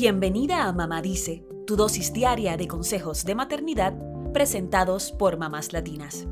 Bienvenida a Mamá Dice, tu dosis diaria de consejos de maternidad presentados por mamás latinas.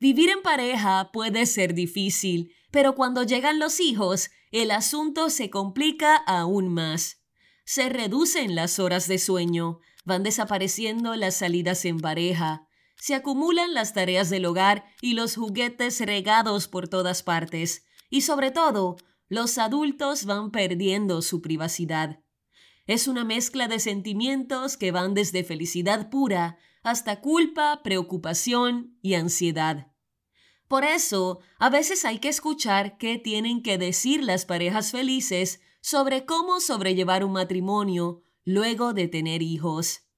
Vivir en pareja puede ser difícil, pero cuando llegan los hijos, el asunto se complica aún más. Se reducen las horas de sueño, van desapareciendo las salidas en pareja, se acumulan las tareas del hogar y los juguetes regados por todas partes, y sobre todo, los adultos van perdiendo su privacidad. Es una mezcla de sentimientos que van desde felicidad pura hasta culpa, preocupación y ansiedad. Por eso, a veces hay que escuchar qué tienen que decir las parejas felices sobre cómo sobrellevar un matrimonio luego de tener hijos.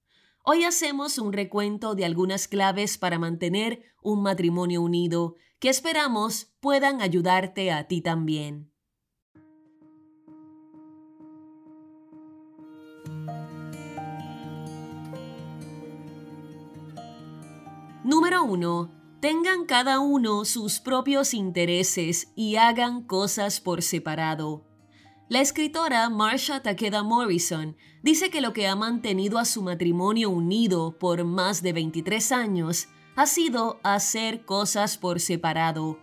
Hoy hacemos un recuento de algunas claves para mantener un matrimonio unido que esperamos puedan ayudarte a ti también. Número 1 tengan cada uno sus propios intereses y hagan cosas por separado. La escritora Marsha Takeda Morrison dice que lo que ha mantenido a su matrimonio unido por más de 23 años ha sido hacer cosas por separado.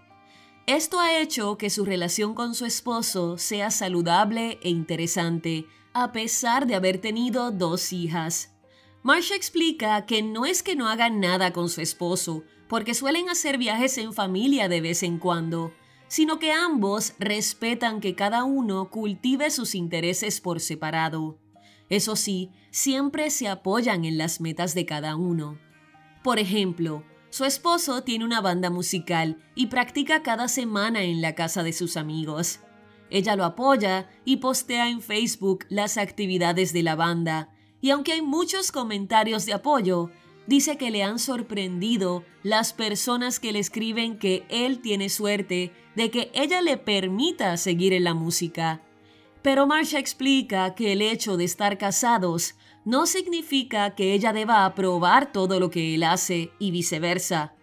Esto ha hecho que su relación con su esposo sea saludable e interesante, a pesar de haber tenido dos hijas. Marsha explica que no es que no hagan nada con su esposo, porque suelen hacer viajes en familia de vez en cuando, sino que ambos respetan que cada uno cultive sus intereses por separado. Eso sí, siempre se apoyan en las metas de cada uno. Por ejemplo, su esposo tiene una banda musical y practica cada semana en la casa de sus amigos. Ella lo apoya y postea en Facebook las actividades de la banda, y aunque hay muchos comentarios de apoyo, dice que le han sorprendido las personas que le escriben que él tiene suerte de que ella le permita seguir en la música. Pero Marsha explica que el hecho de estar casados no significa que ella deba aprobar todo lo que él hace y viceversa.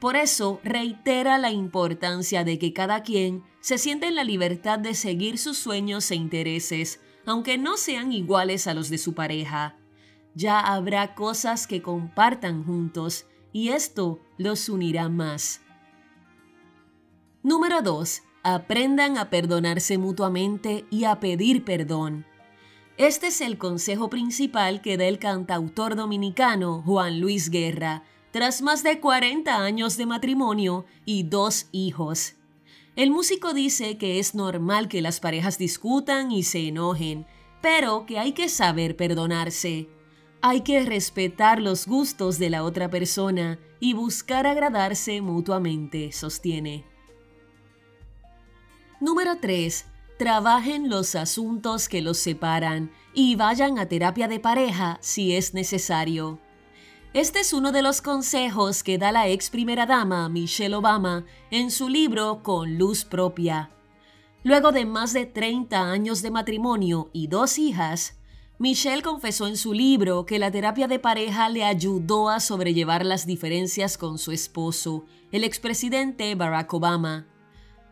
Por eso reitera la importancia de que cada quien se sienta en la libertad de seguir sus sueños e intereses, aunque no sean iguales a los de su pareja ya habrá cosas que compartan juntos y esto los unirá más. Número 2. Aprendan a perdonarse mutuamente y a pedir perdón. Este es el consejo principal que da el cantautor dominicano Juan Luis Guerra, tras más de 40 años de matrimonio y dos hijos. El músico dice que es normal que las parejas discutan y se enojen, pero que hay que saber perdonarse. Hay que respetar los gustos de la otra persona y buscar agradarse mutuamente, sostiene. Número 3. Trabajen los asuntos que los separan y vayan a terapia de pareja si es necesario. Este es uno de los consejos que da la ex primera dama Michelle Obama en su libro Con luz propia. Luego de más de 30 años de matrimonio y dos hijas, Michelle confesó en su libro que la terapia de pareja le ayudó a sobrellevar las diferencias con su esposo, el expresidente Barack Obama.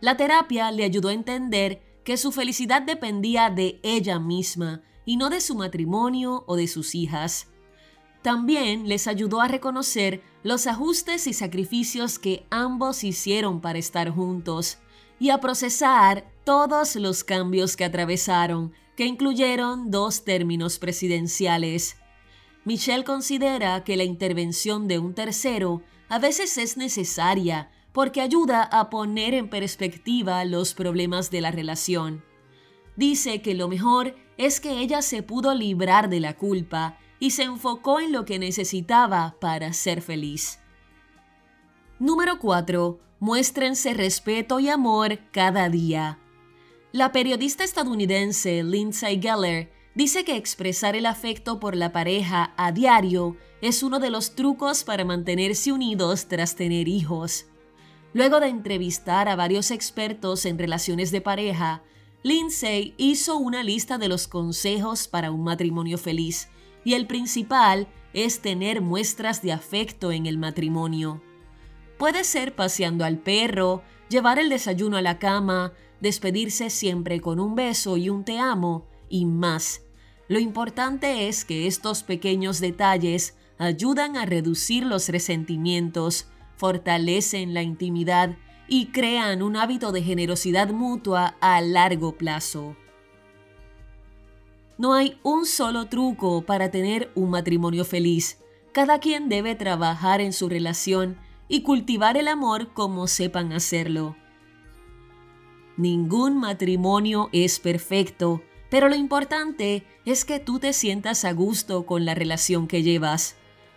La terapia le ayudó a entender que su felicidad dependía de ella misma y no de su matrimonio o de sus hijas. También les ayudó a reconocer los ajustes y sacrificios que ambos hicieron para estar juntos y a procesar todos los cambios que atravesaron que incluyeron dos términos presidenciales. Michelle considera que la intervención de un tercero a veces es necesaria porque ayuda a poner en perspectiva los problemas de la relación. Dice que lo mejor es que ella se pudo librar de la culpa y se enfocó en lo que necesitaba para ser feliz. Número 4. Muéstrense respeto y amor cada día. La periodista estadounidense Lindsay Geller dice que expresar el afecto por la pareja a diario es uno de los trucos para mantenerse unidos tras tener hijos. Luego de entrevistar a varios expertos en relaciones de pareja, Lindsay hizo una lista de los consejos para un matrimonio feliz, y el principal es tener muestras de afecto en el matrimonio. Puede ser paseando al perro, llevar el desayuno a la cama, despedirse siempre con un beso y un te amo, y más. Lo importante es que estos pequeños detalles ayudan a reducir los resentimientos, fortalecen la intimidad y crean un hábito de generosidad mutua a largo plazo. No hay un solo truco para tener un matrimonio feliz. Cada quien debe trabajar en su relación y cultivar el amor como sepan hacerlo. Ningún matrimonio es perfecto, pero lo importante es que tú te sientas a gusto con la relación que llevas.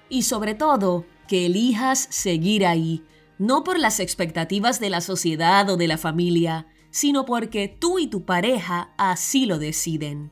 Y sobre todo, que elijas seguir ahí, no por las expectativas de la sociedad o de la familia, sino porque tú y tu pareja así lo deciden.